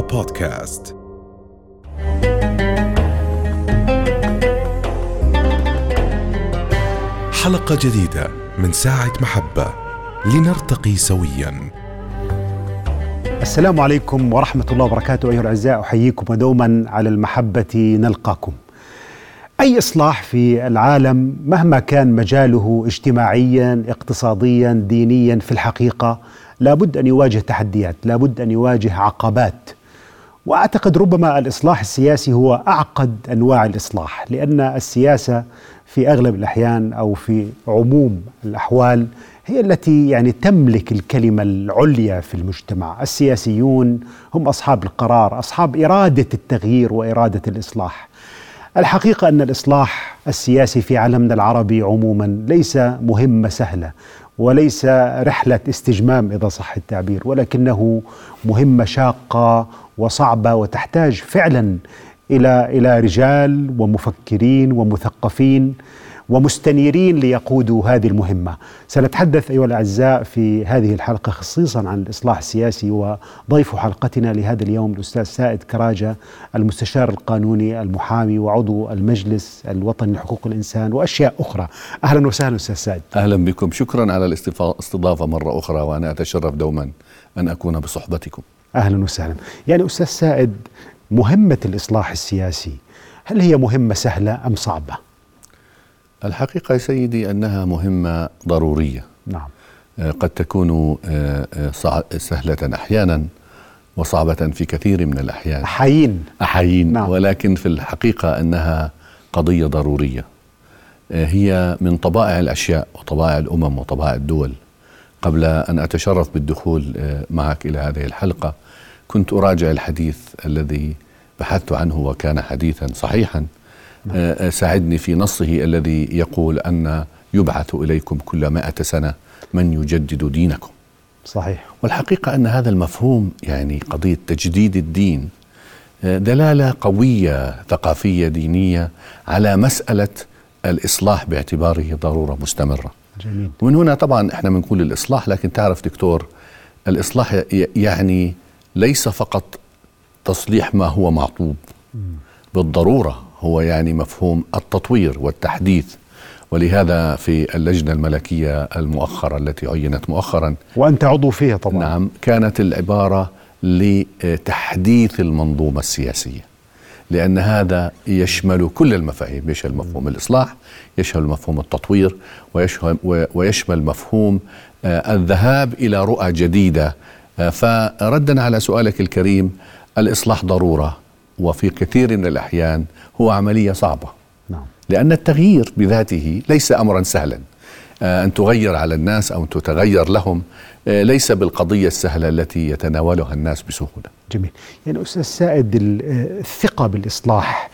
بودكاست حلقة جديدة من ساعة محبة. لنرتقي سويا. السلام عليكم ورحمة الله وبركاته أيها الأعزاء. أحييكم ودوما على المحبة نلقاكم. أي إصلاح في العالم مهما كان مجاله اجتماعيا اقتصاديا دينيا في الحقيقة لابد أن يواجه تحديات لابد أن يواجه عقبات. وأعتقد ربما الإصلاح السياسي هو أعقد أنواع الإصلاح لأن السياسة في أغلب الأحيان أو في عموم الأحوال هي التي يعني تملك الكلمة العليا في المجتمع، السياسيون هم أصحاب القرار، أصحاب إرادة التغيير وإرادة الإصلاح. الحقيقة أن الإصلاح السياسي في عالمنا العربي عموما ليس مهمة سهلة وليس رحلة استجمام إذا صح التعبير، ولكنه مهمة شاقة وصعبة وتحتاج فعلا إلى إلى رجال ومفكرين ومثقفين ومستنيرين ليقودوا هذه المهمة. سنتحدث أيها الأعزاء في هذه الحلقة خصيصا عن الإصلاح السياسي وضيف حلقتنا لهذا اليوم الأستاذ سائد كراجة المستشار القانوني المحامي وعضو المجلس الوطني لحقوق الإنسان وأشياء أخرى. أهلا وسهلا أستاذ سائد. أهلا بكم، شكرا على الاستضافة مرة أخرى وأنا أتشرف دوما أن أكون بصحبتكم. أهلا وسهلا. يعني أستاذ سائد مهمة الإصلاح السياسي هل هي مهمة سهلة أم صعبة؟ الحقيقة يا سيدي أنها مهمة ضرورية. نعم. قد تكون سهلة أحيانا وصعبة في كثير من الأحيان. احايين. احايين نعم. ولكن في الحقيقة أنها قضية ضرورية. هي من طبائع الأشياء وطبائع الأمم وطبائع الدول. قبل أن أتشرف بالدخول معك إلى هذه الحلقة كنت أراجع الحديث الذي بحثت عنه وكان حديثا صحيحا. ساعدني في نصه الذي يقول أن يبعث إليكم كل مائة سنة من يجدد دينكم. صحيح. والحقيقة أن هذا المفهوم يعني قضية تجديد الدين دلالة قوية ثقافية دينية على مسألة الإصلاح باعتباره ضرورة مستمرة. جميل. ومن هنا طبعا إحنا بنقول الإصلاح لكن تعرف دكتور الإصلاح يعني ليس فقط تصليح ما هو معطوب. بالضرورة هو يعني مفهوم التطوير والتحديث. ولهذا في اللجنة الملكية المؤخرة التي عينت مؤخرا. وأنت عضو فيها طبعا. نعم كانت العبارة لتحديث المنظومة السياسية. لأن هذا يشمل كل المفاهيم يشمل مفهوم الإصلاح يشمل مفهوم التطوير ويشمل, ويشمل مفهوم الذهاب إلى رؤى جديدة. فردا على سؤالك الكريم الإصلاح ضرورة؟ وفي كثير من الأحيان هو عملية صعبة. نعم. لأن التغيير بذاته ليس أمرا سهلا. أن تغير على الناس أو تتغير لهم ليس بالقضية السهلة التي يتناولها الناس بسهولة. جميل. يعني أستاذ سائد الثقة بالإصلاح.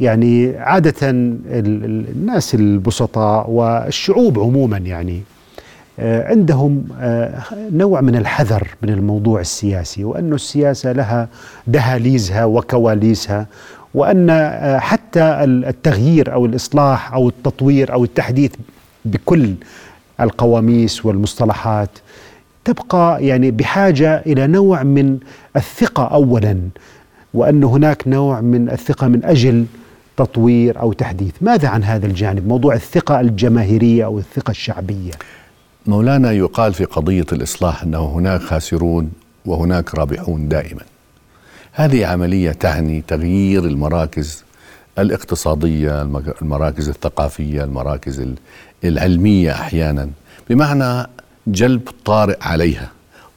يعني عادة الناس البسطاء والشعوب عموما يعني عندهم نوع من الحذر من الموضوع السياسي وأن السياسة لها دهاليزها وكواليسها وأن حتى التغيير أو الإصلاح أو التطوير أو التحديث بكل القواميس والمصطلحات تبقى يعني بحاجة إلى نوع من الثقة اولا وأن هناك نوع من الثقة من أجل تطوير أو تحديث، ماذا عن هذا الجانب؟ موضوع الثقة الجماهيرية أو الثقة الشعبية. مولانا يقال في قضية الإصلاح أنه هناك خاسرون وهناك رابحون دائما. هذه عملية تعني تغيير المراكز الاقتصادية، المراكز الثقافية، المراكز العلمية أحيانا، بمعنى جلب طارئ عليها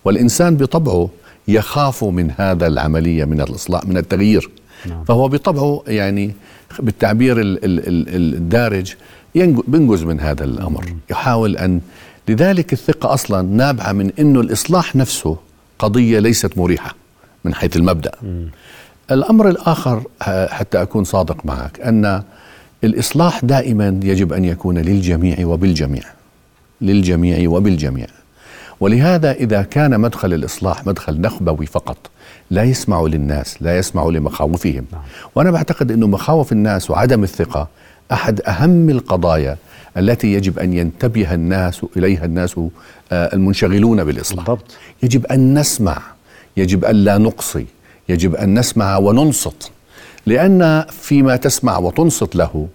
والإنسان بطبعه يخاف من هذا العملية من الإصلاح من التغيير نعم. فهو بطبعه يعني بالتعبير الدارج بينجز من هذا الأمر. يحاول أن لذلك الثقة أصلا نابعة من أنه الإصلاح نفسه قضية ليست مريحة من حيث المبدأ م. الأمر الآخر حتى أكون صادق معك أن الإصلاح دائما يجب أن يكون للجميع وبالجميع للجميع وبالجميع ولهذا إذا كان مدخل الإصلاح مدخل نخبوي فقط لا يسمع للناس لا يسمع لمخاوفهم نعم. وأنا بعتقد أنه مخاوف الناس وعدم الثقة أحد أهم القضايا التي يجب أن ينتبه الناس إليها الناس آه، المنشغلون بالإصلاح. بالضبط. يجب أن نسمع يجب أن لا نقصي يجب أن نسمع وننصت لأن فيما تسمع وتنصت له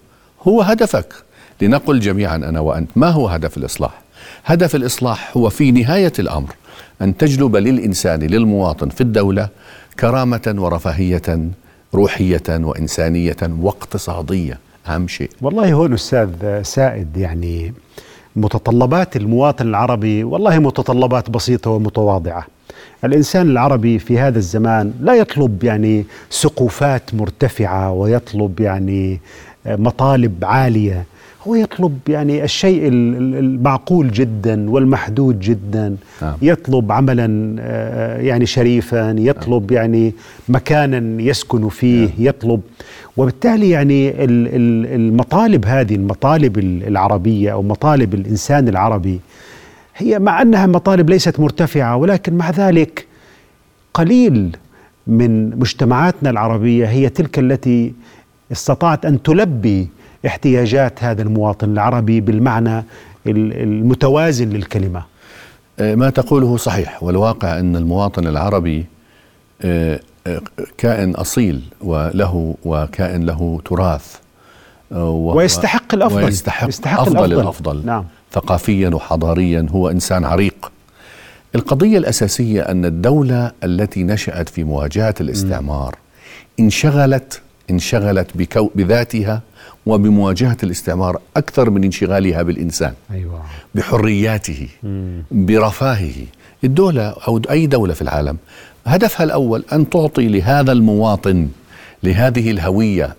هو هدفك. لنقل جميعا أنا وأنت ما هو هدف الإصلاح؟ هدف الإصلاح هو في نهاية الأمر أن تجلب للإنسان للمواطن في الدولة كرامة ورفاهية روحية وإنسانية واقتصادية. أهم شيء. والله هون أستاذ سائد يعني متطلبات المواطن العربي والله متطلبات بسيطة ومتواضعة. الإنسان العربي في هذا الزمان لا يطلب يعني سقوفات مرتفعة ويطلب يعني مطالب عالية. هو يطلب يعني الشيء المعقول جدا والمحدود جدا نعم. يطلب عملا آه، يعني شريفا يطلب نعم. يعني مكانا يسكن فيه نعم. يطلب وبالتالي يعني المطالب هذه المطالب العربية أو مطالب الإنسان العربي هي مع أنها مطالب ليست مرتفعة ولكن مع ذلك قليل من مجتمعاتنا العربية هي تلك التي استطاعت أن تلبي احتياجات هذا المواطن العربي بالمعنى المتوازن للكلمة. آه، ما تقوله صحيح والواقع أن المواطن العربي آه، آه، كائن أصيل وله وكائن له تراث ويستحق الأفضل. ويستحق يستحق أفضل الأفضل, الأفضل نعم. ثقافيا وحضاريا هو إنسان عريق. القضية الأساسية أن الدولة التي نشأت في مواجهة الاستعمار انشغلت انشغلت بكو بذاتها وبمواجهة الاستعمار أكثر من انشغالها بالإنسان أيوة. بحرياته مم. برفاهه الدولة أو أي دولة في العالم هدفها الأول أن تعطي لهذا المواطن لهذه الهوية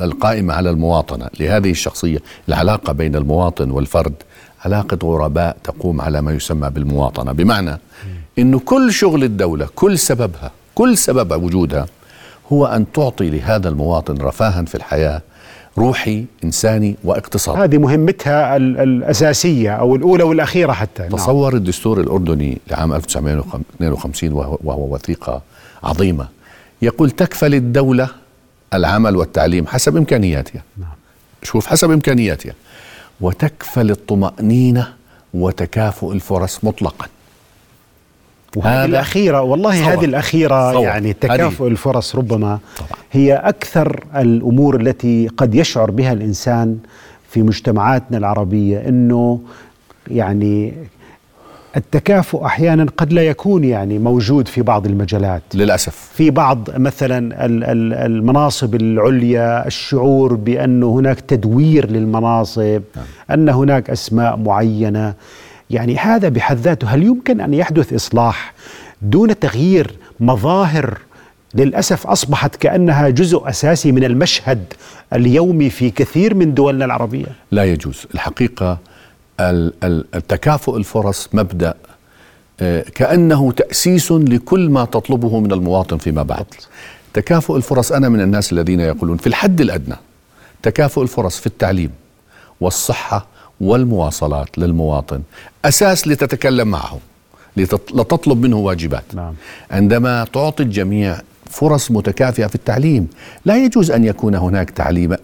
القائمة على المواطنة لهذه الشخصية العلاقة بين المواطن والفرد علاقة غرباء تقوم على ما يسمى بالمواطنة بمعنى أنه كل شغل الدولة كل سببها كل سبب وجودها هو أن تعطي لهذا المواطن رفاها في الحياة روحي إنساني واقتصادي هذه مهمتها الأساسية أو الأولى والأخيرة حتى نعم. تصور نعم. الدستور الأردني لعام 1952 وهو وثيقة عظيمة يقول تكفل الدولة العمل والتعليم حسب إمكانياتها نعم. شوف حسب إمكانياتها وتكفل الطمأنينة وتكافؤ الفرص مطلقا هذا الأخيرة والله صور. هذه الأخيرة صور. يعني تكافؤ الفرص ربما طبعا. هي أكثر الأمور التي قد يشعر بها الإنسان في مجتمعاتنا العربية أنه يعني التكافؤ أحيانا قد لا يكون يعني موجود في بعض المجالات. للأسف. في بعض مثلا المناصب العليا الشعور بأن هناك تدوير للمناصب نعم. أن هناك أسماء معينة. يعني هذا بحد ذاته هل يمكن أن يحدث إصلاح دون تغيير مظاهر للأسف أصبحت كأنها جزء أساسي من المشهد اليومي في كثير من دولنا العربية. لا يجوز. الحقيقة التكافؤ الفرص مبدأ آه، كأنه تأسيس لكل ما تطلبه من المواطن فيما بعد. تكافؤ الفرص أنا من الناس الذين يقولون في الحد الأدنى تكافؤ الفرص في التعليم والصحة والمواصلات للمواطن أساس لتتكلم معه لتطلب منه واجبات. نعم. عندما تعطي الجميع فرص متكافئة في التعليم. لا يجوز أن يكون هناك تعليم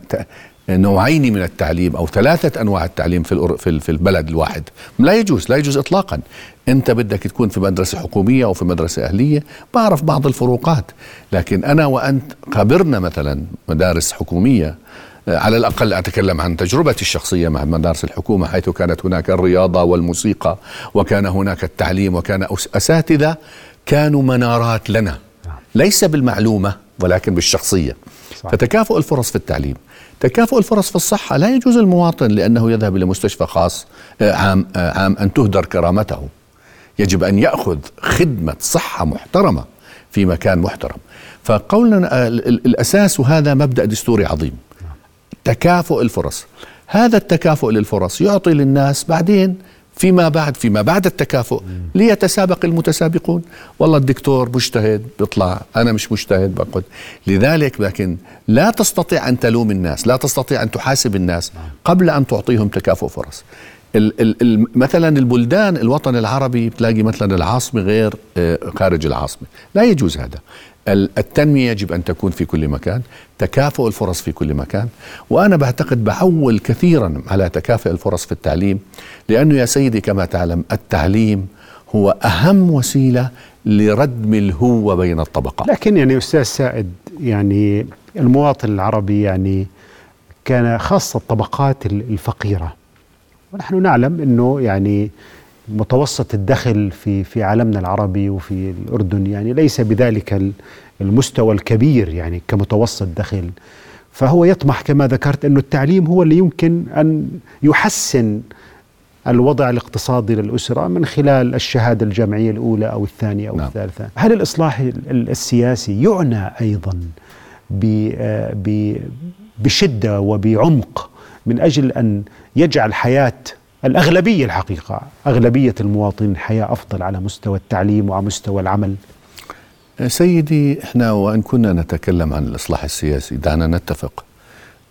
نوعين من التعليم أو ثلاثة أنواع التعليم في في البلد الواحد. لا يجوز لا يجوز اطلاقا. أنت بدك تكون في مدرسة حكومية أو في مدرسة أهلية. بعرف بعض الفروقات. لكن أنا وأنت خبرنا مثلا مدارس حكومية على الأقل أتكلم عن تجربتي الشخصية مع مدارس الحكومة حيث كانت هناك الرياضة والموسيقى وكان هناك التعليم وكان أساتذة كانوا منارات لنا. ليس بالمعلومة ولكن بالشخصية. صح. فتكافؤ الفرص في التعليم. تكافؤ الفرص في الصحة لا يجوز المواطن لأنه يذهب إلى مستشفى خاص آه، عام, آه، عام أن تهدر كرامته. يجب أن يأخذ خدمة صحة محترمة في مكان محترم. فقولنا آه، الأساس وهذا مبدأ دستوري عظيم. تكافؤ الفرص. هذا التكافؤ للفرص يعطي للناس بعدين فيما بعد فيما بعد التكافؤ. ليتسابق المتسابقون. والله الدكتور مجتهد بيطلع. أنا مش مجتهد بقعد لذلك لكن لا تستطيع أن تلوم الناس لا تستطيع أن تحاسب الناس قبل أن تعطيهم تكافؤ فرص. ال ال مثلا البلدان الوطن العربي بتلاقي مثلا العاصمة غير آه، خارج العاصمة. لا يجوز هذا. التنمية يجب أن تكون في كل مكان تكافؤ الفرص في كل مكان وأنا بعتقد بعول كثيرا على تكافؤ الفرص في التعليم لأنه يا سيدي كما تعلم التعليم هو أهم وسيلة لردم الهوة بين الطبقات. لكن يعني أستاذ سائد يعني المواطن العربي يعني كان خاصة الطبقات الفقيرة. ونحن نعلم أنه يعني متوسط الدخل في في عالمنا العربي وفي الأردن يعني ليس بذلك المستوى الكبير يعني كمتوسط دخل فهو يطمح كما ذكرت أنه التعليم هو اللي يمكن أن يحسن الوضع الاقتصادي للأسرة من خلال الشهادة الجامعية الأولى أو الثانية أو نعم. الثالثة هل الإصلاح السياسي يعنى أيضا بشدة وبعمق من أجل أن يجعل حياة الأغلبية الحقيقة أغلبية المواطنين حياة أفضل على مستوى التعليم وعلى مستوى العمل. سيدي إحنا وإن كنا نتكلم عن الإصلاح السياسي دعنا نتفق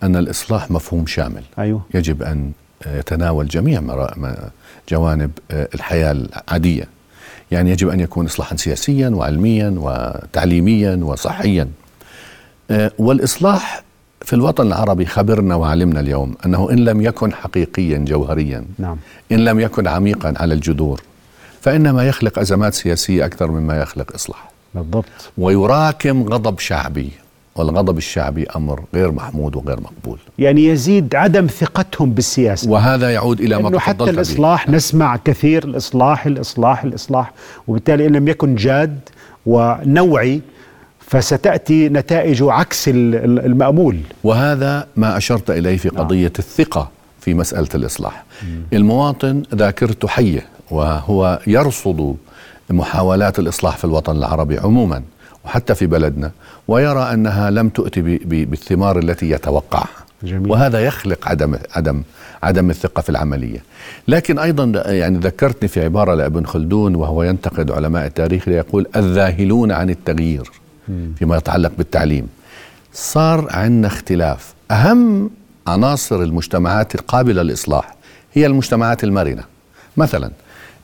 أن الإصلاح مفهوم شامل. أيوه. يجب أن يتناول جميع جوانب الحياة العادية. يعني يجب أن يكون اصلاحا سياسيا وعلميا وتعليميا وصحيا. والإصلاح في الوطن العربي خبرنا وعلمنا اليوم أنه إن لم يكن حقيقيا جوهريا نعم. إن لم يكن عميقا على الجذور فإنما يخلق أزمات سياسية أكثر مما يخلق إصلاح. بالضبط. ويراكم غضب شعبي والغضب الشعبي أمر غير محمود وغير مقبول. يعني يزيد عدم ثقتهم بالسياسة. وهذا يعود إلى ما حتى الإصلاح به. نسمع كثير الإصلاح الإصلاح الإصلاح. وبالتالي إن لم يكن جاد ونوعي فستأتي نتائجه عكس المأمول. وهذا ما أشرت إليه في نعم. قضية الثقة في مسألة الإصلاح. المواطن ذاكرته حية وهو يرصد محاولات الإصلاح في الوطن العربي عموما وحتى في بلدنا ويرى أنها لم تؤتي بالثمار التي يتوقعها. جميل. وهذا يخلق عدم عدم عدم الثقة في العملية. لكن أيضا يعني ذكرتني في عبارة لابن خلدون وهو ينتقد علماء التاريخ ليقول الذاهلون عن التغيير. فيما يتعلق بالتعليم. صار عندنا اختلاف. أهم عناصر المجتمعات القابلة للإصلاح هي المجتمعات المرنة. مثلا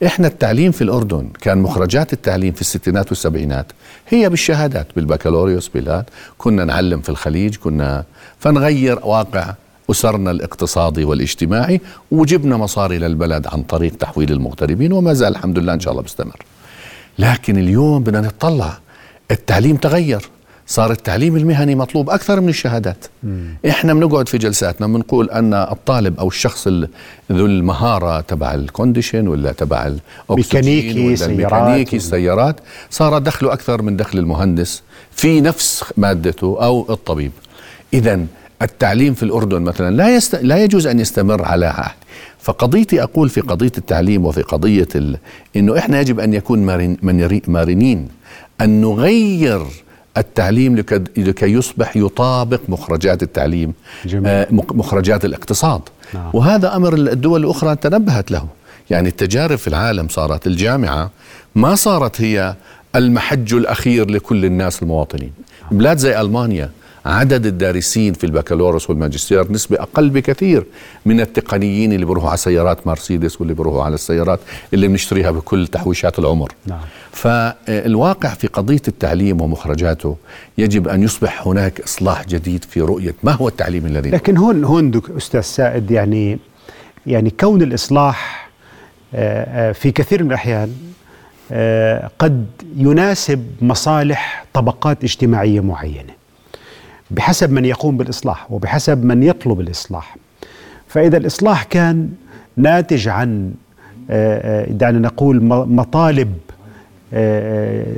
إحنا التعليم في الأردن كان مخرجات التعليم في الستينات والسبعينات هي بالشهادات بالبكالوريوس بالهاد كنا نعلم في الخليج كنا فنغير واقع أسرنا الاقتصادي والاجتماعي وجبنا مصاري للبلد عن طريق تحويل المغتربين وما زال الحمد لله إن شاء الله بيستمر لكن اليوم بدنا نطلع التعليم تغير. صار التعليم المهني مطلوب أكثر من الشهادات. مم. إحنا بنقعد في جلساتنا بنقول أن الطالب أو الشخص ذو المهارة تبع ال condition ولا تبع ميكانيكي ولا الميكانيكي السيارات صار دخله أكثر من دخل المهندس في نفس مادته أو الطبيب. اذا التعليم في الأردن مثلا لا يست... لا يجوز أن يستمر على عهد. فقضيتي أقول في قضية التعليم وفي قضية ال... إنه إحنا يجب أن نكون مارن... مرنين أن نغير التعليم لكي يصبح يطابق مخرجات التعليم جميل. آه، مخرجات الاقتصاد نعم. وهذا أمر الدول الأخرى تنبهت له يعني التجارب في العالم صارت الجامعة ما صارت هي المحج الأخير لكل الناس المواطنين بلاد زي ألمانيا عدد الدارسين في البكالوريوس والماجستير نسبة أقل بكثير من التقنيين اللي بيروحوا على سيارات مرسيدس واللي بيروحوا على السيارات اللي بنشتريها بكل تحويشات العمر نعم. فالواقع في قضية التعليم ومخرجاته يجب أن يصبح هناك إصلاح جديد في رؤية ما هو التعليم الذي لكن هون هون أستاذ سائد يعني يعني كون الإصلاح آه، آه، في كثير من الأحيان آه، قد يناسب مصالح طبقات اجتماعية معينة. بحسب من يقوم بالإصلاح وبحسب من يطلب الإصلاح. فإذا الإصلاح كان ناتج عن دعنا نقول مطالب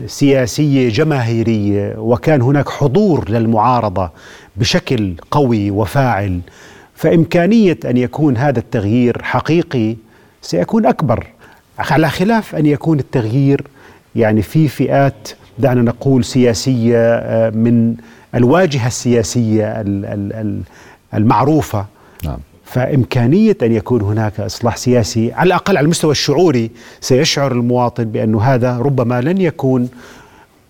سياسيه جماهيريه وكان هناك حضور للمعارضة بشكل قوي وفاعل فإمكانية أن يكون هذا التغيير حقيقي سيكون أكبر على خلاف أن يكون التغيير يعني في فئات دعنا نقول سياسية من الواجهة السياسية المعروفة نعم. فإمكانية أن يكون هناك إصلاح سياسي على الأقل على المستوى الشعوري سيشعر المواطن بأن هذا ربما لن يكون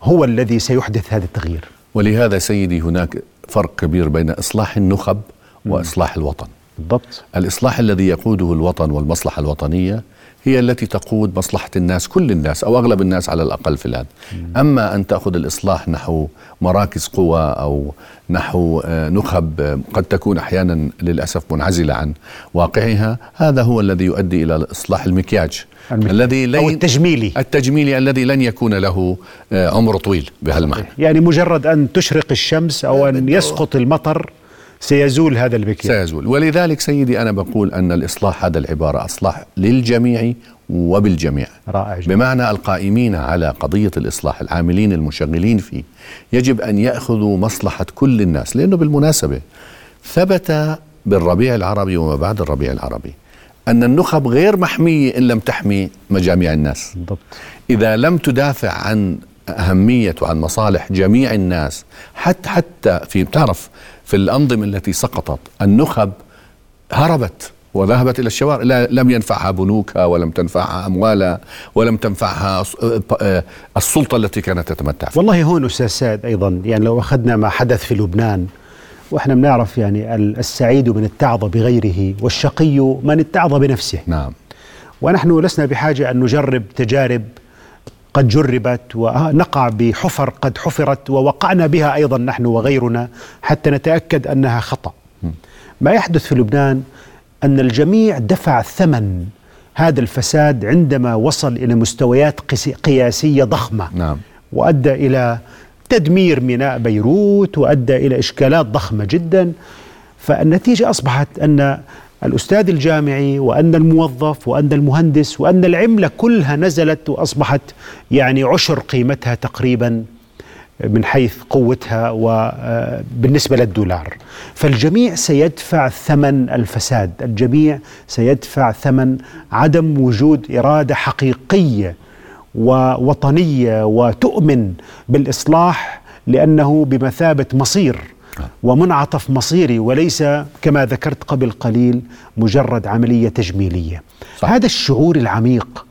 هو الذي سيحدث هذا التغيير. ولهذا سيدي هناك فرق كبير بين إصلاح النخب وإصلاح الوطن. بالضبط. الإصلاح الذي يقوده الوطن والمصلحة الوطنية هي التي تقود مصلحة الناس كل الناس أو أغلب الناس على الأقل في الآن. أما أن تأخذ الإصلاح نحو مراكز قوى أو نحو آه، نخب آه، قد تكون أحيانا للأسف منعزلة عن واقعها هذا هو الذي يؤدي إلى إصلاح المكياج المك... الذي لن أو التجميلي. التجميلي الذي لن يكون له آه، عمر طويل بهالمعنى. يعني مجرد أن تشرق الشمس أو أن يسقط المطر سيزول هذا المكياج سيزول. ولذلك سيدي أنا بقول أن الإصلاح هذا العبارة إصلاح للجميع وبالجميع. رائع جدا. بمعنى القائمين على قضية الإصلاح العاملين المشغلين فيه يجب أن يأخذوا مصلحة كل الناس لأنه بالمناسبة ثبت بالربيع العربي وما بعد الربيع العربي أن النخب غير محمية إن لم تحمي مجاميع الناس. بالضبط. إذا لم تدافع عن أهمية وعن مصالح جميع الناس حتى حتى في بتعرف في الأنظمة التي سقطت النخب هربت وذهبت إلى الشوارع. لا لم ينفعها بنوكها ولم تنفعها أموالها ولم تنفعها السلطة التي كانت تتمتع فيها. والله هون أستاذ سعد أيضا يعني لو أخذنا ما حدث في لبنان وإحنا بنعرف يعني السعيد من اتعظ بغيره والشقي من اتعظ بنفسه. نعم. ونحن لسنا بحاجة أن نجرب تجارب قد جربت ونقع بحفر قد حفرت ووقعنا بها أيضا نحن وغيرنا حتى نتأكد أنها خطأ. ما يحدث في لبنان أن الجميع دفع ثمن هذا الفساد عندما وصل إلى مستويات قياسية ضخمة. نعم. وأدى إلى تدمير ميناء بيروت وأدى إلى إشكالات ضخمة جدا. فالنتيجة أصبحت أن الأستاذ الجامعي وأن الموظف وأن المهندس وأن العملة كلها نزلت وأصبحت يعني عشر قيمتها تقريبا من حيث قوتها وبالنسبة للدولار. فالجميع سيدفع ثمن الفساد. الجميع سيدفع ثمن عدم وجود إرادة حقيقية ووطنية وتؤمن بالإصلاح لأنه بمثابة مصير. ومنعطف مصيري وليس كما ذكرت قبل قليل مجرد عملية تجميلية. صح. هذا الشعور العميق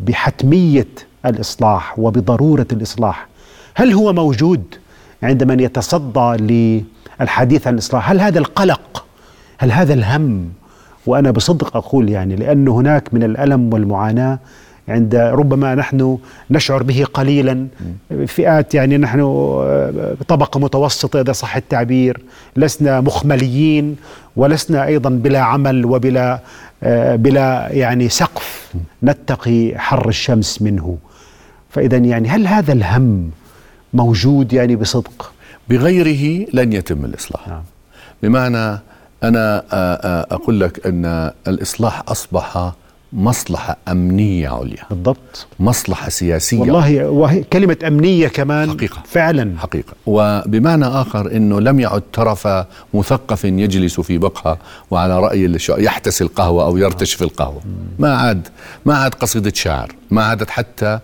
بحتمية الإصلاح وبضرورة الإصلاح هل هو موجود عند من يتصدى للحديث عن الإصلاح؟ هل هذا القلق؟ هل هذا الهم؟ وأنا بصدق أقول يعني لأن هناك من الألم والمعاناة عند ربما نحن نشعر به قليلا. فئات يعني نحن آه، طبقة متوسطة إذا صح التعبير. لسنا مخمليين ولسنا أيضا بلا عمل وبلا آه، بلا يعني سقف نتقي حر الشمس منه. فاذا يعني هل هذا الهم موجود يعني بصدق؟ بغيره لن يتم الإصلاح. نعم. بمعنى أنا آه، أقول لك أن الإصلاح أصبح مصلحة أمنية عليا. بالضبط. مصلحة سياسية. والله وهي كلمة أمنية كمان حقيقة. فعلا. حقيقة. وبمعنى آخر أنه لم يعد طرف مثقف يجلس في بقها وعلى رأي يحتسي القهوة أو يرتشف القهوة. ما عاد ما عاد قصيدة شاعر ما عادت حتى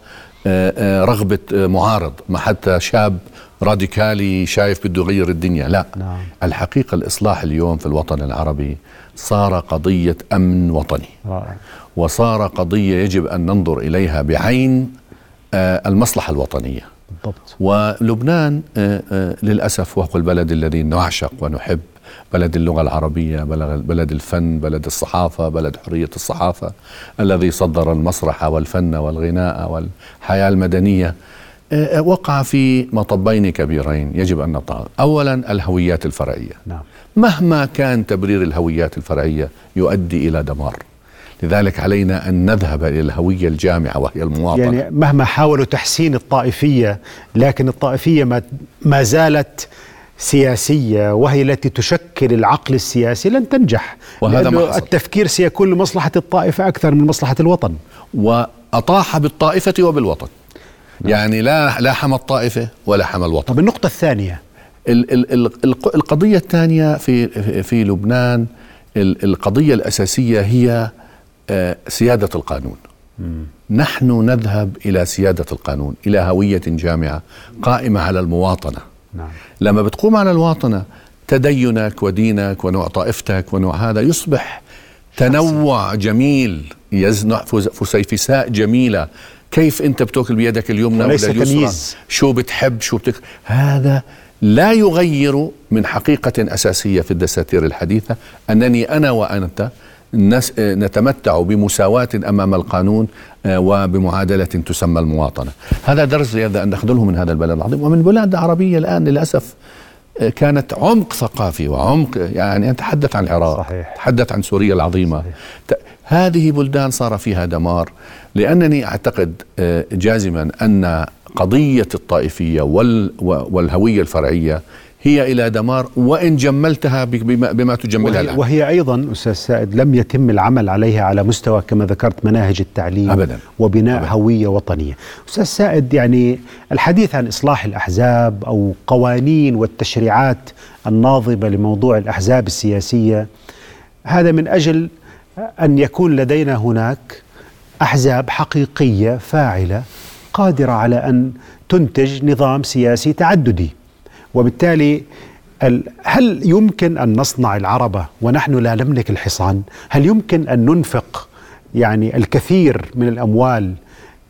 آه، آه، رغبة آه، معارض. ما حتى شاب راديكالي شايف بده يغير الدنيا. لا. نعم. الحقيقة الإصلاح اليوم في الوطن العربي صار قضية أمن وطني. وصار قضية يجب أن ننظر إليها بعين المصلحة الوطنية بالضبط. ولبنان للأسف وهو البلد الذي نعشق ونحب بلد اللغة العربية بلد الفن بلد الصحافة بلد حرية الصحافة الذي صدر المسرح والفن والغناء والحياة المدنية آه، وقع في مطبين كبيرين يجب أن نطع أولا الهويات الفرعية نعم. مهما كان تبرير الهويات الفرعية يؤدي إلى دمار. لذلك علينا أن نذهب إلى الهوية الجامعة وهي المواطنة. يعني مهما حاولوا تحسين الطائفية لكن الطائفية ما, ما زالت سياسية وهي التي تشكل العقل السياسي لن تنجح وهذا ما حصل. التفكير سيكون لمصلحة الطائفة أكثر من مصلحة الوطن. وأطاح بالطائفة وبالوطن. نعم. يعني لا لا حمى الطائفة ولا حمى الوطن. طب النقطة الثانية ال ال ال القضية الثانية في في لبنان القضية الأساسية هي آه، سيادة القانون مم. نحن نذهب إلى سيادة القانون إلى هوية جامعة قائمة على المواطنة نعم. لما بتقوم على الواطنة تدينك ودينك ونوع طائفتك ونوع هذا يصبح تنوع جميل يزنع فسيفساء جميلة كيف أنت بتأكل بيدك اليمنى ولا اليسرى شو بتحب شو بتك هذا لا يغير من حقيقة أساسية في الدساتير الحديثة أنني أنا وأنت نتمتع بمساواة أمام القانون آه، وبمعادلة تسمى المواطنة هذا درس يجب أن نخذله من هذا البلد العظيم ومن بلاد عربية الآن للأسف آه، كانت عمق ثقافي وعمق يعني أتحدث عن العراق صحيح. تحدث عن سوريا العظيمة صحيح. هذه بلدان صار فيها دمار لأنني أعتقد آه، جازما أن قضية الطائفية والهوية الفرعية هي إلى دمار وإن جملتها بما, بما تجملها وهي, وهي أيضا أستاذ سائد لم يتم العمل عليها على مستوى كما ذكرت مناهج التعليم أبدا. وبناء أبداً. هوية وطنية. أستاذ سائد يعني الحديث عن إصلاح الأحزاب أو قوانين والتشريعات الناظمة لموضوع الأحزاب السياسية هذا من أجل أن يكون لدينا هناك أحزاب حقيقية فاعلة قادرة على أن تنتج نظام سياسي تعددي وبالتالي هل يمكن أن نصنع العربه ونحن لا نملك الحصان؟ هل يمكن أن ننفق يعني الكثير من الأموال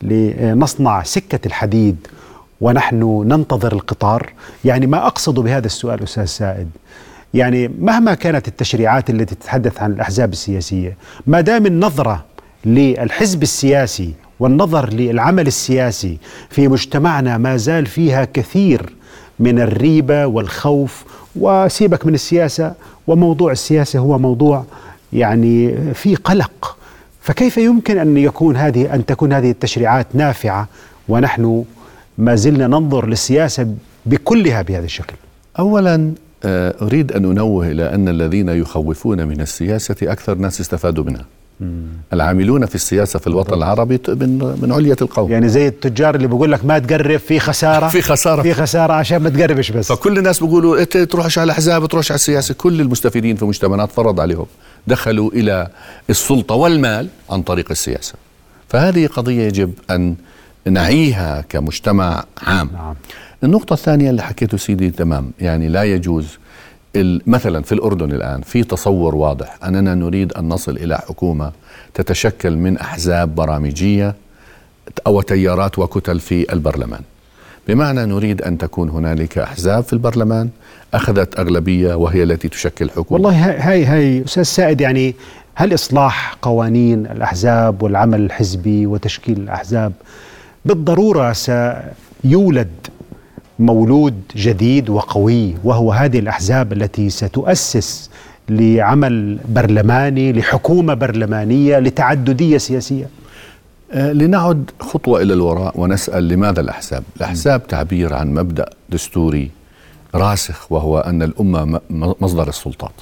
لنصنع سكة الحديد ونحن ننتظر القطار؟ يعني ما أقصد بهذا السؤال أستاذ سائد يعني مهما كانت التشريعات التي تتحدث عن الأحزاب السياسية، ما دام النظرة للحزب السياسي والنظر للعمل السياسي في مجتمعنا ما زال فيها كثير من الريبة والخوف وسيبك من السياسة وموضوع السياسة هو موضوع يعني في قلق فكيف يمكن أن يكون هذه أن تكون هذه التشريعات نافعة ونحن ما زلنا ننظر للسياسة بكلها بهذا الشكل؟ اولا آه، أريد أن أنوه إلى أن الذين يخوفون من السياسة أكثر ناس استفادوا منها. العاملون في السياسة في الوطن العربي من من علية القوم. يعني زي التجار اللي بيقول لك ما تقرب في خسارة. في خسارة. في خسارة عشان ما تقربش بس. فكل الناس بيقولوا انت تروحش على الأحزاب تروحش على السياسة. كل المستفيدين في مجتمعات فرض عليهم دخلوا إلى السلطة والمال عن طريق السياسة. فهذه قضية يجب أن نعيها كمجتمع عام. نعم. النقطة الثانية اللي حكيته سيدي تمام يعني لا يجوز مثلا في الأردن الآن في تصور واضح أننا نريد أن نصل إلى حكومة تتشكل من أحزاب برامجية أو تيارات وكتل في البرلمان. بمعنى نريد أن تكون هنالك أحزاب في البرلمان أخذت أغلبية وهي التي تشكل حكومة. والله هاي هاي أستاذ سائد يعني هل إصلاح قوانين الأحزاب والعمل الحزبي وتشكيل الأحزاب بالضرورة سيولد مولود جديد وقوي وهو هذه الأحزاب التي ستؤسس لعمل برلماني لحكومة برلمانية لتعددية سياسية أه لنعد خطوة إلى الوراء ونسأل لماذا الأحزاب؟ الأحزاب تعبير عن مبدأ دستوري راسخ وهو أن الأمة مصدر السلطات.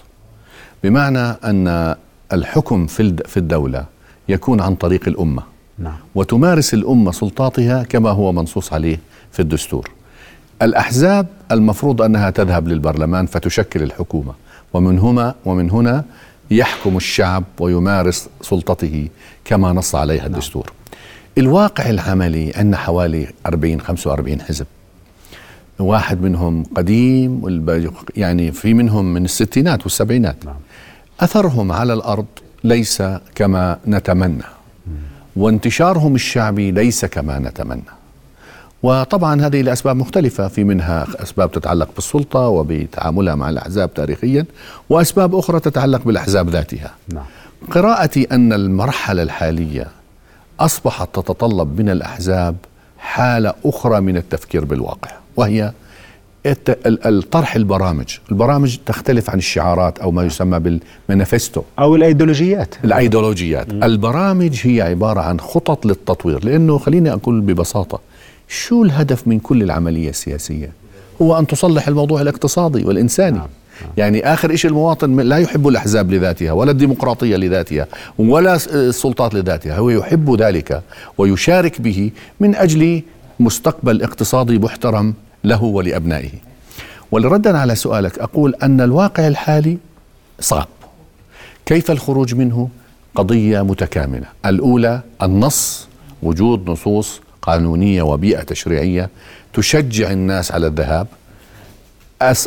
بمعنى أن الحكم في في الدولة يكون عن طريق الأمة. نعم. وتمارس الأمة سلطاتها كما هو منصوص عليه في الدستور. الأحزاب المفروض أنها تذهب للبرلمان فتشكل الحكومة ومن هنا ومن هنا يحكم الشعب ويمارس سلطته كما نص عليها الدستور. الواقع العملي أن حوالي 40 45 حزب واحد منهم قديم يعني في منهم من الستينات والسبعينات. نعم. أثرهم على الأرض ليس كما نتمنى وانتشارهم الشعبي ليس كما نتمنى. وطبعا هذه لأسباب مختلفة في منها أسباب تتعلق بالسلطة وبتعاملها مع الأحزاب تاريخيا وأسباب أخرى تتعلق بالأحزاب ذاتها. نعم. قراءتي أن المرحلة الحالية أصبحت تتطلب من الأحزاب حالة أخرى من التفكير بالواقع وهي الطرح البرامج. البرامج تختلف عن الشعارات أو ما يسمى بالمانيفستو. أو الأيديولوجيات. الأيديولوجيات. البرامج هي عبارة عن خطط للتطوير لأنه خليني أقول ببساطة شو الهدف من كل العملية السياسية؟ هو أن تصلح الموضوع الاقتصادي والإنساني. نعم. نعم. يعني آخر شيء المواطن لا يحب الأحزاب لذاتها ولا الديمقراطية لذاتها ولا السلطات لذاتها. هو يحب ذلك ويشارك به من أجل مستقبل اقتصادي محترم له ولأبنائه. ولردا على سؤالك أقول أن الواقع الحالي صعب. كيف الخروج منه؟ قضية متكاملة. الأولى النص وجود نصوص قانونية وبيئة تشريعية تشجع الناس على الذهاب.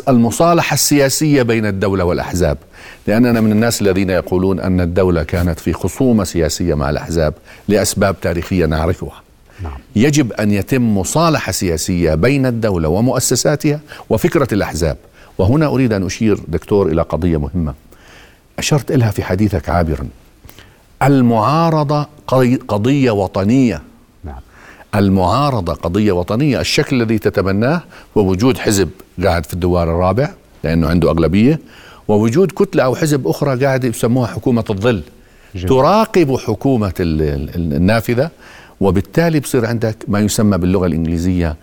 المصالحة السياسية بين الدولة والأحزاب. لأننا من الناس الذين يقولون أن الدولة كانت في خصومة سياسية مع الأحزاب لأسباب تاريخية نعرفها. نعم. يجب أن يتم مصالحة سياسية بين الدولة ومؤسساتها وفكرة الأحزاب. وهنا أريد أن أشير دكتور إلى قضية مهمة. أشرت لها في حديثك عابرا. المعارضة قضية وطنية المعارضة قضية وطنية الشكل الذي تتبناه هو وجود حزب قاعد في الدوار الرابع لأنه عنده أغلبية ووجود كتلة أو حزب أخرى قاعد يسموها حكومة الظل. جميل. تراقب حكومة النافذة وبالتالي بصير عندك ما يسمى باللغة الإنجليزية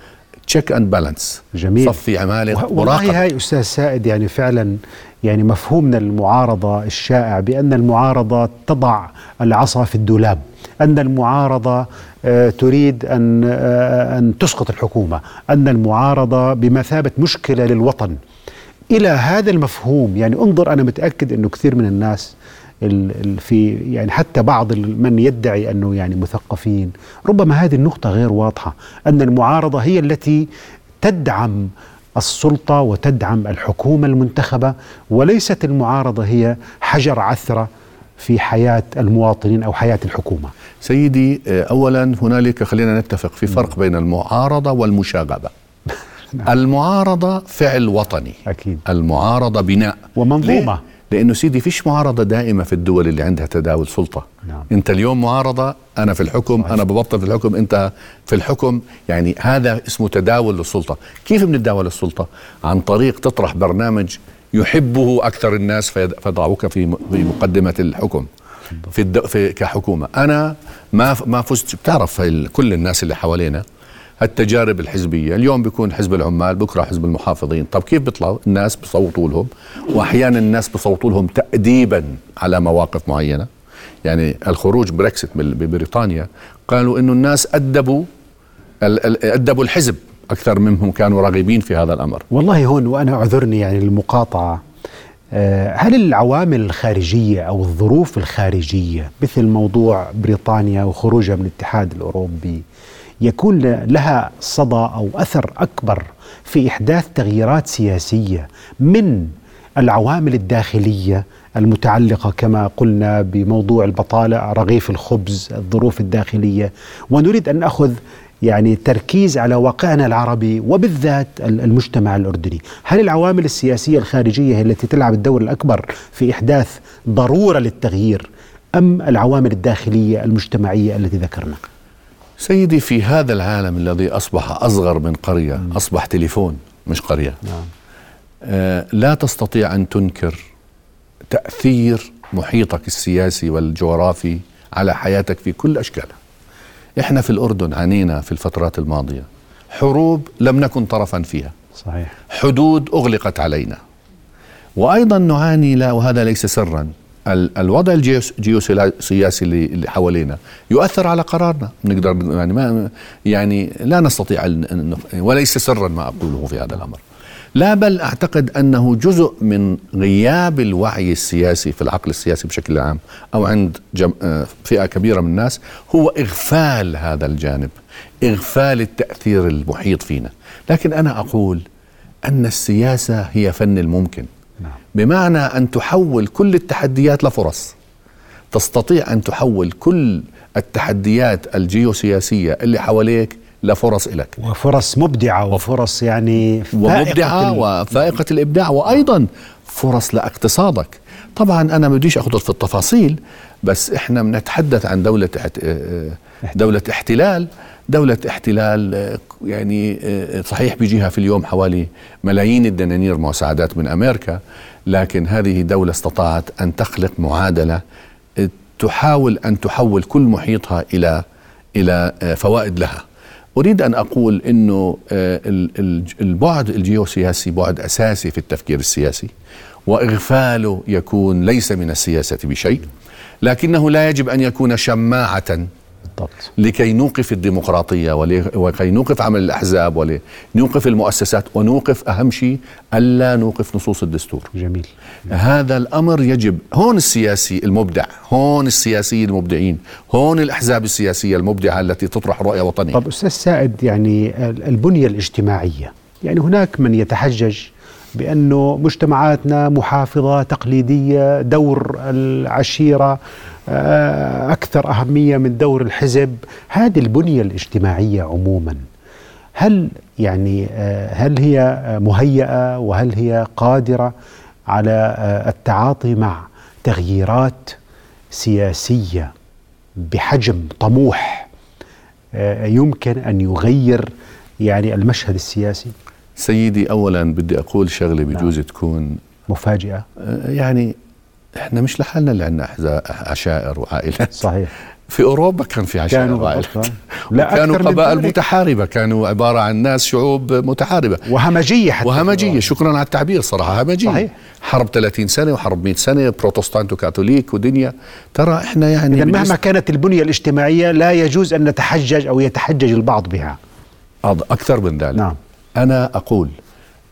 check and balance جميل. صفي عمالة والله هاي أستاذ سائد يعني فعلا يعني مفهومنا المعارضة الشائع بأن المعارضة تضع العصا في الدولاب أن المعارضة آه، تريد أن آه، أن تسقط الحكومة أن المعارضة بمثابة مشكلة للوطن. إلى هذا المفهوم يعني انظر أنا متأكد أنه كثير من الناس في يعني حتى بعض من يدعي أنه يعني مثقفين. ربما هذه النقطة غير واضحة أن المعارضة هي التي تدعم السلطة وتدعم الحكومة المنتخبة وليست المعارضة هي حجر عثرة في حياة المواطنين أو حياة الحكومة. سيدي اولا هنالك خلينا نتفق في فرق بين المعارضة والمشاغبة. نعم. المعارضة فعل وطني أكيد المعارضة بناء ومنظومة لأنه سيدي فيش معارضة دائمة في الدول اللي عندها تداول سلطة. نعم. أنت اليوم معارضة أنا في الحكم صحيح. أنا ببطل في الحكم أنت في الحكم. يعني هذا اسمه تداول للسلطة. كيف بنتداول السلطة؟ عن طريق تطرح برنامج يحبه أكثر الناس فيضعوك في في مقدمة الحكم. في, الد... في كحكومة. أنا ما ما فزت. بتعرف كل الناس اللي حوالينا التجارب الحزبية. اليوم بيكون حزب العمال بكرة حزب المحافظين. طب كيف بيطلعوا؟ الناس بصوتوا لهم وأحيانا الناس بصوتوا لهم تاديبا على مواقف معينة. يعني الخروج بريكسيت ببريطانيا قالوا إنه الناس أدبوا أدبوا الحزب أكثر منهم كانوا راغبين في هذا الأمر. والله هون وأنا أعذرني يعني المقاطعة. آه، هل العوامل الخارجية أو الظروف الخارجية مثل موضوع بريطانيا وخروجها من الاتحاد الأوروبي يكون لها صدى أو أثر أكبر في إحداث تغييرات سياسية من العوامل الداخلية المتعلقة كما قلنا بموضوع البطالة، رغيف الخبز، الظروف الداخلية، ونريد أن نأخذ يعني تركيز على واقعنا العربي وبالذات المجتمع الأردني، هل العوامل السياسية الخارجية هي التي تلعب الدور الأكبر في إحداث ضرورة للتغيير أم العوامل الداخلية المجتمعية التي ذكرنا؟ سيدي في هذا العالم الذي أصبح أصغر من قرية مم. أصبح تليفون مش قرية. نعم. آه لا تستطيع أن تنكر تأثير محيطك السياسي والجغرافي على حياتك في كل أشكالها. إحنا في الأردن عانينا في الفترات الماضية. حروب لم نكن طرفا فيها. صحيح. حدود أغلقت علينا. وأيضا نعاني لا وهذا ليس سرا الوضع الجيوسياسي اللي حوالينا يؤثر على قرارنا. نقدر يعني ما يعني لا نستطيع وليس سرا ما أقوله في هذا الأمر. لا بل أعتقد أنه جزء من غياب الوعي السياسي في العقل السياسي بشكل عام أو عند آه، فئة كبيرة من الناس هو إغفال هذا الجانب إغفال التأثير المحيط فينا. لكن أنا أقول أن السياسة هي فن الممكن. نعم. بمعنى أن تحول كل التحديات لفرص. تستطيع أن تحول كل التحديات الجيوسياسية اللي حواليك لفرص لك وفرص مبدعة وفرص يعني ومبدعة وفائقة الإبداع وأيضا فرص لاقتصادك. طبعا أنا ما بديش أخذ في التفاصيل بس إحنا بنتحدث عن دولة دولة احتلال. دولة احتلال يعني صحيح بيجيها في اليوم حوالي ملايين الدنانير مساعدات من أمريكا لكن هذه دولة استطاعت أن تخلق معادلة تحاول أن تحول كل محيطها إلى إلى فوائد لها. أريد أن أقول أنه البعد الجيوسياسي بعد أساسي في التفكير السياسي وإغفاله يكون ليس من السياسة بشيء لكنه لا يجب أن يكون شماعة بالضبط. لكي نوقف الديمقراطية ولكي نوقف عمل الأحزاب ولنوقف المؤسسات ونوقف أهم شيء ألا نوقف نصوص الدستور. جميل. هذا الأمر يجب. هون السياسي المبدع هون السياسي المبدعين هون الأحزاب السياسية المبدعة التي تطرح رؤية وطنية. طب أستاذ سائد يعني البنية الاجتماعية يعني هناك من يتحجج بأنه مجتمعاتنا محافظة تقليدية دور العشيرة آه، أكثر أهمية من دور الحزب. هذه البنية الاجتماعية عموما هل يعني آه، هل هي مهيئة وهل هي قادرة على آه، التعاطي مع تغييرات سياسية بحجم طموح يمكن أن يغير يعني المشهد السياسي؟ سيدي اولا بدي أقول شغلة بجوز تكون مفاجئة. آه، يعني إحنا مش لحالنا اللي عندنا أحزا- عشائر وعائلات. صحيح. في أوروبا كان في عشائر كانوا وعائلات. لا كانوا قبائل. متحاربة كانوا عبارة عن ناس شعوب متحاربة. وهمجية حتى. وهمجية شكرا على التعبير صراحة همجية. صحيح. حرب 30 سنة وحرب 100 سنة بروتستانت وكاثوليك ودنيا. ترى إحنا يعني إذا مهما كانت البنية الاجتماعية لا يجوز أن نتحجج أو يتحجج البعض بها. أكثر من ذلك. نعم. أنا أقول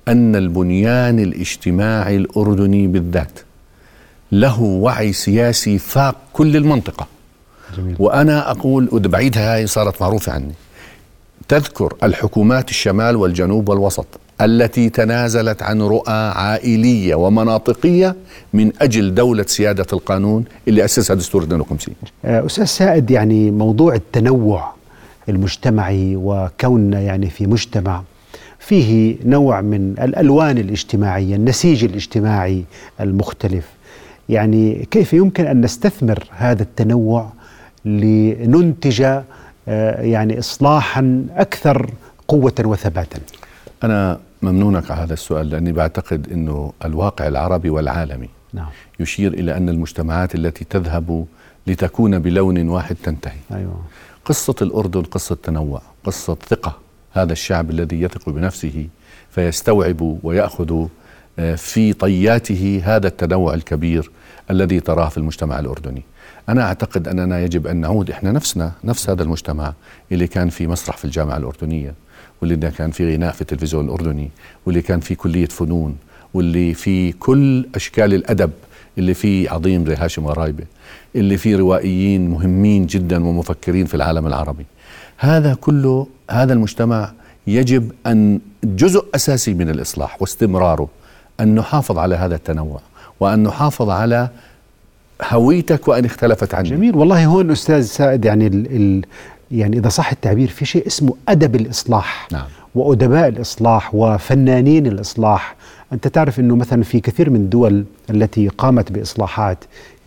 أن البنيان الاجتماعي الأردني بالذات له وعي سياسي فاق كل المنطقة. جميل. وأنا أقول وده بعيدها هاي صارت معروفة عني. تذكر الحكومات الشمال والجنوب والوسط التي تنازلت عن رؤى عائلية ومناطقية من أجل دولة سيادة القانون اللي أسسها دستور 52 آه، أستاذ سائد يعني موضوع التنوع المجتمعي وكوننا يعني في مجتمع فيه نوع من الألوان الاجتماعية النسيج الاجتماعي المختلف. يعني كيف يمكن أن نستثمر هذا التنوع لننتج آه، يعني إصلاحا أكثر قوة وثباتا؟ أنا ممنونك على هذا السؤال لأني بعتقد إنه الواقع العربي والعالمي نعم. يشير إلى أن المجتمعات التي تذهب لتكون بلون واحد تنتهي. أيوة. قصة الأردن قصة تنوع قصة ثقة. هذا الشعب الذي يثق بنفسه فيستوعب ويأخذ آه، في طياته هذا التنوع الكبير الذي تراه في المجتمع الأردني. أنا أعتقد أننا يجب أن نعود إحنا نفسنا نفس هذا المجتمع اللي كان في مسرح في الجامعة الأردنية واللي كان في غناء في التلفزيون الأردني واللي كان في كلية فنون واللي في كل أشكال الأدب اللي فيه عظيم زي هاشم غرايبة اللي فيه روائيين مهمين جدا ومفكرين في العالم العربي. هذا كله هذا المجتمع يجب أن جزء أساسي من الإصلاح واستمراره أن نحافظ على هذا التنوع وأن نحافظ على هويتك وأن اختلفت عني. جميل. والله هون أستاذ سائد يعني ال ال يعني إذا صح التعبير في شيء اسمه أدب الإصلاح نعم. وأدباء الإصلاح وفنانين الإصلاح. أنت تعرف إنه مثلا في كثير من الدول التي قامت بإصلاحات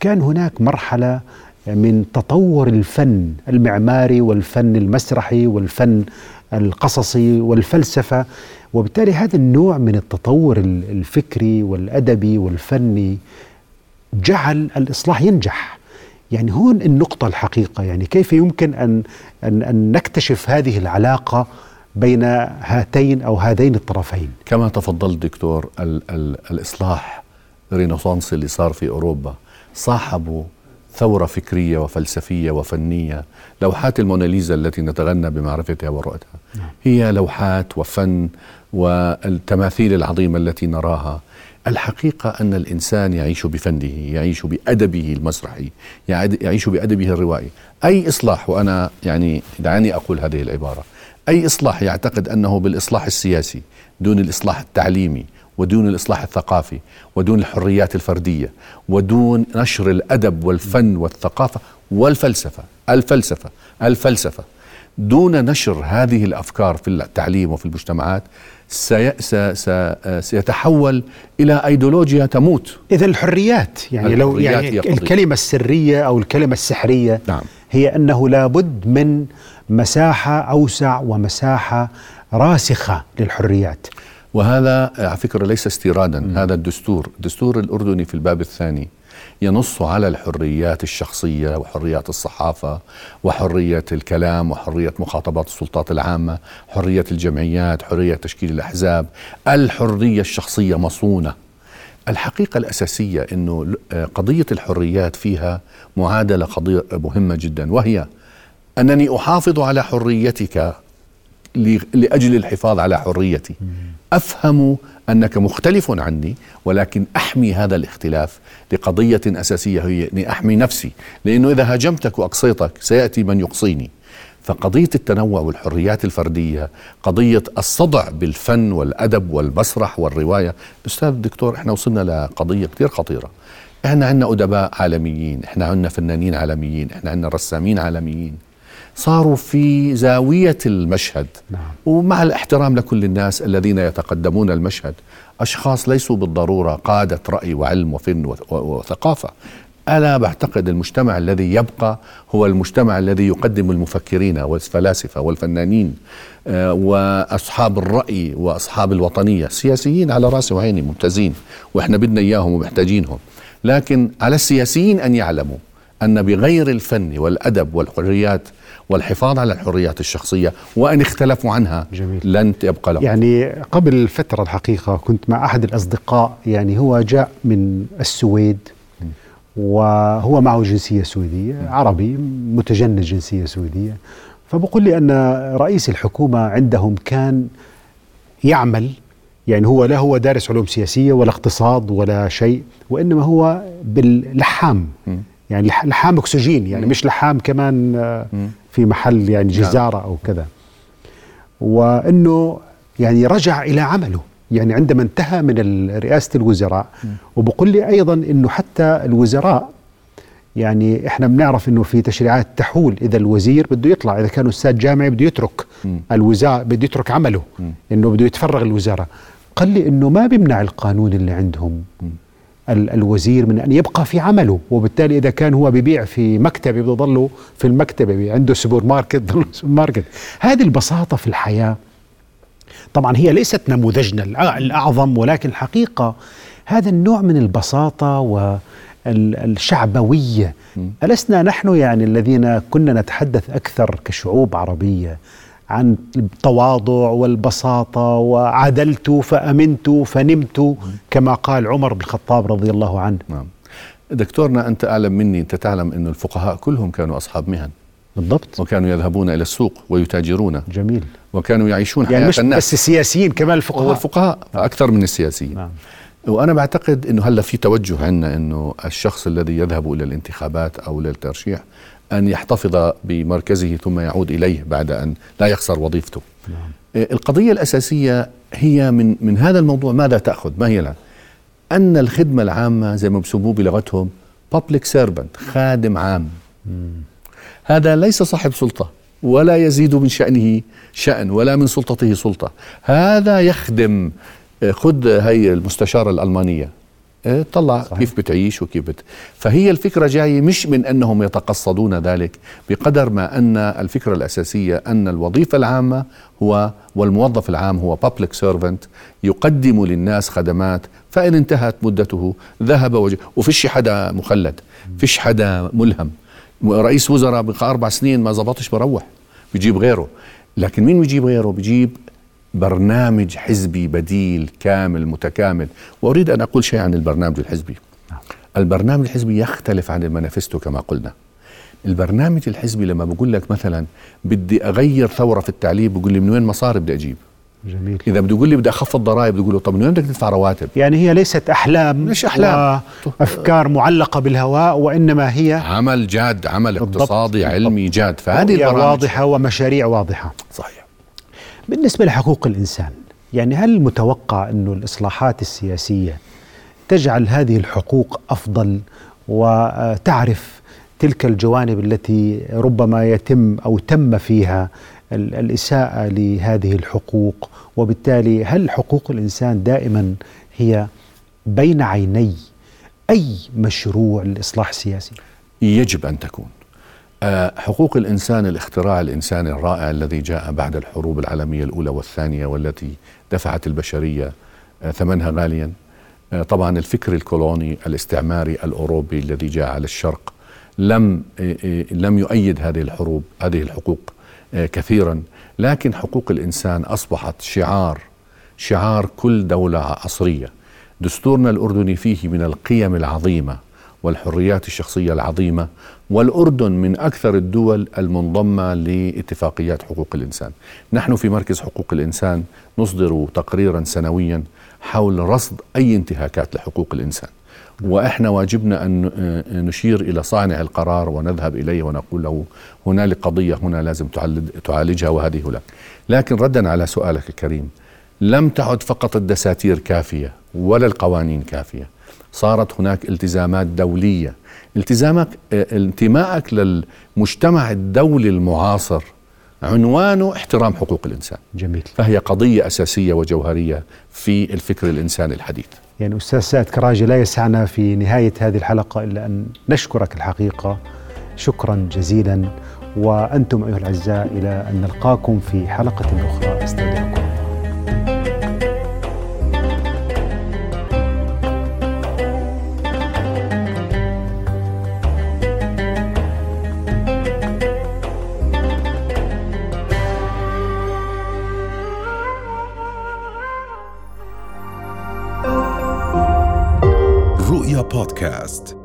كان هناك مرحلة من تطور الفن المعماري والفن المسرحي والفن القصصي والفلسفة. وبالتالي هذا النوع من التطور ال- الفكري والأدبي والفني جعل الإصلاح ينجح. يعني هون النقطة الحقيقة. يعني كيف يمكن أن أن, أن نكتشف هذه العلاقة بين هاتين أو هذين الطرفين؟ كما تفضلت دكتور ال ال الإصلاح الرينيسانس اللي صار في أوروبا صاحبوا ثورة فكرية وفلسفية وفنية لوحات الموناليزا التي نتغنى بمعرفتها ورؤيتها هي لوحات وفن والتماثيل العظيمة التي نراها. الحقيقة أن الإنسان يعيش بفنه يعيش بأدبه المسرحي يعيش بأدبه الروائي. أي إصلاح وأنا يعني دعاني أقول هذه العبارة أي إصلاح يعتقد أنه بالإصلاح السياسي دون الإصلاح التعليمي ودون الإصلاح الثقافي ودون الحريات الفردية ودون نشر الأدب والفن والثقافة والفلسفة الفلسفة الفلسفة دون نشر هذه الأفكار في التعليم وفي المجتمعات سي سي سي سيتحول إلى أيديولوجيا تموت إذا الحريات يعني لو الحريات يعني هي قضية. الكلمة السرية أو الكلمة السحرية نعم. هي أنه لابد من مساحة أوسع ومساحة راسخة للحريات وهذا على فكرة ليس استيرادا هذا الدستور. الدستور الأردني في الباب الثاني ينص على الحريات الشخصية وحريات الصحافة وحرية الكلام وحرية مخاطبات السلطات العامة حرية الجمعيات حرية تشكيل الأحزاب. الحرية الشخصية مصونة. الحقيقة الأساسية أنه ل- قضية الحريات فيها معادلة قضية مهمة جدا وهي أنني أحافظ على حريتك لأجل الحفاظ على حريتي. أفهم أنك مختلف عني ولكن أحمي هذا الاختلاف لقضية أساسية هي أني أحمي نفسي. لأنه إذا هاجمتك وأقصيتك سيأتي من يقصيني. فقضية التنوع والحريات الفردية قضية الصدع بالفن والأدب والمسرح والرواية. أستاذ الدكتور إحنا وصلنا لقضية كثير خطيرة. إحنا عندنا أدباء عالميين إحنا عندنا فنانين عالميين إحنا عندنا رسامين عالميين. صاروا في زاوية المشهد. نعم. ومع الاحترام لكل الناس الذين يتقدمون المشهد أشخاص ليسوا بالضرورة قادة رأي وعلم وفن وثقافة. أنا بعتقد المجتمع الذي يبقى هو المجتمع الذي يقدم المفكرين والفلاسفة والفنانين آه، وأصحاب الرأي وأصحاب الوطنية. السياسيين على رأسي وعيني ممتازين وإحنا بدنا إياهم ومحتاجينهم. لكن على السياسيين أن يعلموا أن بغير الفن والأدب والحريات والحفاظ على الحريات الشخصية وأن اختلفوا عنها جميل. لن يبقى لهم. يعني قبل فترة الحقيقة كنت مع أحد الأصدقاء يعني هو جاء من السويد وهو معه جنسية سويدية عربي متجند جنسية سويدية. فبقول لي أن رئيس الحكومة عندهم كان يعمل يعني هو لا هو دارس علوم سياسية ولا اقتصاد ولا شيء وإنما هو باللحام. يعني لح- لحام أكسجين يعني مش لحام كمان آه، في محل يعني جزارة أو كذا. وإنه يعني رجع إلى عمله. يعني عندما انتهى من رئاسة الوزراء وبقول لي أيضا إنه حتى الوزراء يعني إحنا بنعرف إنه في تشريعات تحول. إذا الوزير بده يطلع إذا كان أستاذ جامعي بده يترك الوزاره بده يترك عمله. إنه بده يتفرغ الوزاره قال لي إنه ما بيمنع القانون اللي عندهم. الوزير من أن يبقى في عمله. وبالتالي إذا كان هو بيبيع في مكتبه بده يضله في المكتبه بي- عنده سوبر ماركت ضله سوبر ماركت. هذه البساطة في الحياة طبعا هي ليست نموذجنا الأع- الأعظم ولكن الحقيقة هذا النوع من البساطة والشعبوية. ألسنا نحن يعني الذين كنا نتحدث أكثر كشعوب عربية؟ عن التواضع والبساطة وعدلت فأمنت فنمت كما قال عمر بن الخطاب رضي الله عنه. نعم. دكتورنا أنت أعلم مني أنت تعلم أن الفقهاء كلهم كانوا أصحاب مهن. بالضبط. وكانوا يذهبون إلى السوق ويتاجرون. جميل. وكانوا يعيشون يعني حياة مش الناس. بس السياسيين كمان الفقهاء. هو الفقهاء أكثر من السياسيين. نعم. وأنا بعتقد أنه هلا في توجه عندنا أنه الشخص الذي يذهب إلى الانتخابات أو للترشيح أن يحتفظ بمركزه ثم يعود إليه بعد أن لا يخسر وظيفته. نعم. القضية الأساسية هي من من هذا الموضوع ماذا تأخذ؟ ما هي لها أن الخدمة العامة زي ما بسموه بلغتهم public servant خادم عام. هذا ليس صاحب سلطة ولا يزيد من شأنه شأن ولا من سلطته سلطة. هذا يخدم آه، خذ هي المستشارة الألمانية. آه، طلع صحيح. كيف بتعيش وكيف بت... فهي الفكرة جاية مش من أنهم يتقصدون ذلك بقدر ما أن الفكرة الأساسية أن الوظيفة العامة هو والموظف العام هو public servant يقدم للناس خدمات فإن انتهت مدته ذهب وج... وفيش حدا مخلد فيش حدا ملهم. رئيس وزراء بقى أربع سنين ما زبطش بروح بيجيب غيره. لكن مين بيجيب غيره؟ بيجيب برنامج حزبي بديل كامل متكامل. وأريد أن أقول شيء عن البرنامج الحزبي. البرنامج الحزبي يختلف عن المانيفستو كما قلنا. البرنامج الحزبي لما بقول لك مثلا بدي أغير ثورة في التعليم بقول لي من وين مصاري بدي أجيب؟ جميل. إذا بده يقول لي بدي أخفض ضرائب بقول له طب من وين بدك تدفع رواتب؟ يعني هي ليست أحلام مش أحلام. وأفكار معلقة بالهواء وإنما هي عمل جاد عمل. اقتصادي بالضبط. علمي جاد. فهذه البرامج. واضحة ومشاريع واضحة. صحيح. بالنسبة لحقوق الإنسان يعني هل متوقع أن الإصلاحات السياسية تجعل هذه الحقوق أفضل وتعرف تلك الجوانب التي ربما يتم أو تم فيها ال- الإساءة لهذه الحقوق؟ وبالتالي هل حقوق الإنسان دائما هي بين عيني أي مشروع للإصلاح السياسي يجب أن تكون. حقوق الإنسان الاختراع الإنساني الرائع الذي جاء بعد الحروب العالمية الأولى والثانية والتي دفعت البشرية آه، ثمنها غاليا آه، طبعا الفكر الكولوني الاستعماري الأوروبي الذي جاء على الشرق لم آه، آه، لم يؤيد هذه الحروب هذه الحقوق آه، كثيرا. لكن حقوق الإنسان أصبحت شعار شعار كل دولة عصرية. دستورنا الأردني فيه من القيم العظيمة والحريات الشخصية العظيمة والأردن من أكثر الدول المنضمة لاتفاقيات حقوق الإنسان. نحن في مركز حقوق الإنسان نصدر تقريرا سنويا حول رصد أي انتهاكات لحقوق الإنسان. وإحنا واجبنا أن نشير إلى صانع القرار ونذهب إليه ونقول له هنالك قضية هنا لازم تعالج- تعالجها وهذه لك. لكن ردا على سؤالك الكريم لم تعد فقط الدساتير كافية ولا القوانين كافية. صارت هناك التزامات دولية التزامك آه، انتمائك للمجتمع الدولي المعاصر عنوانه احترام حقوق الإنسان. جميل. فهي قضية أساسية وجوهرية في الفكر الإنساني الحديث. يعني أستاذ سعد كراجي لا يسعنا في نهاية هذه الحلقة إلا أن نشكرك الحقيقة. شكرا جزيلا. وأنتم أيها الأعزاء إلى أن نلقاكم في حلقة أخرى. أستودعكم. بودكاست